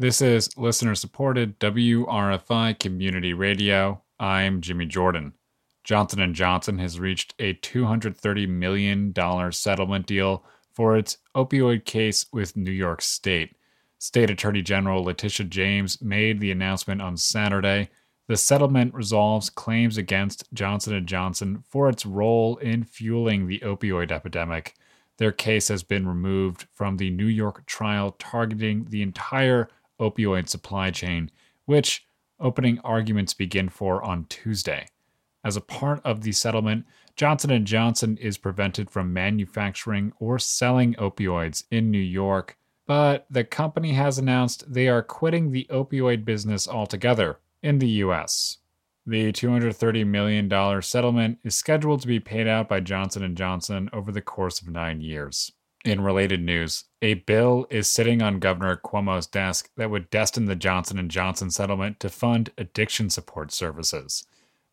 This is listener supported WRFI Community Radio. I'm Jimmy Jordan. Johnson & Johnson has reached a $230 million settlement deal for its opioid case with New York State. State Attorney General Letitia James made the announcement on Saturday. The settlement resolves claims against Johnson & Johnson for its role in fueling the opioid epidemic. Their case has been removed from the New York trial targeting the entire opioid supply chain, which opening arguments begin for on Tuesday. As a part of the settlement, Johnson & Johnson is prevented from manufacturing or selling opioids in New York, but the company has announced they are quitting the opioid business altogether in the US. The $230 million settlement is scheduled to be paid out by Johnson & Johnson over the course of 9 years. In related news, a bill is sitting on Governor Cuomo's desk that would destine the Johnson & Johnson settlement to fund addiction support services.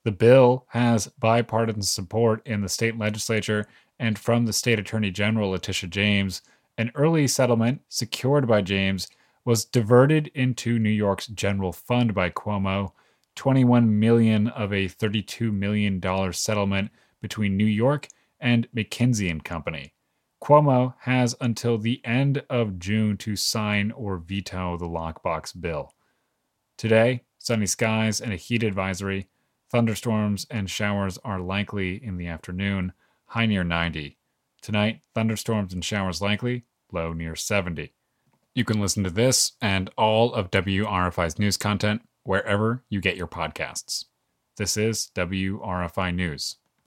The bill has bipartisan support in the state legislature and from the state attorney general Letitia James. An early settlement secured by James was diverted into New York's general fund by Cuomo. 21 million of a 32 million dollar settlement between New York and McKinsey and Company. Cuomo has until the end of June to sign or veto the lockbox bill. Today, sunny skies and a heat advisory. Thunderstorms and showers are likely in the afternoon, high near 90. Tonight, thunderstorms and showers likely, low near 70. You can listen to this and all of WRFI's news content wherever you get your podcasts. This is WRFI News.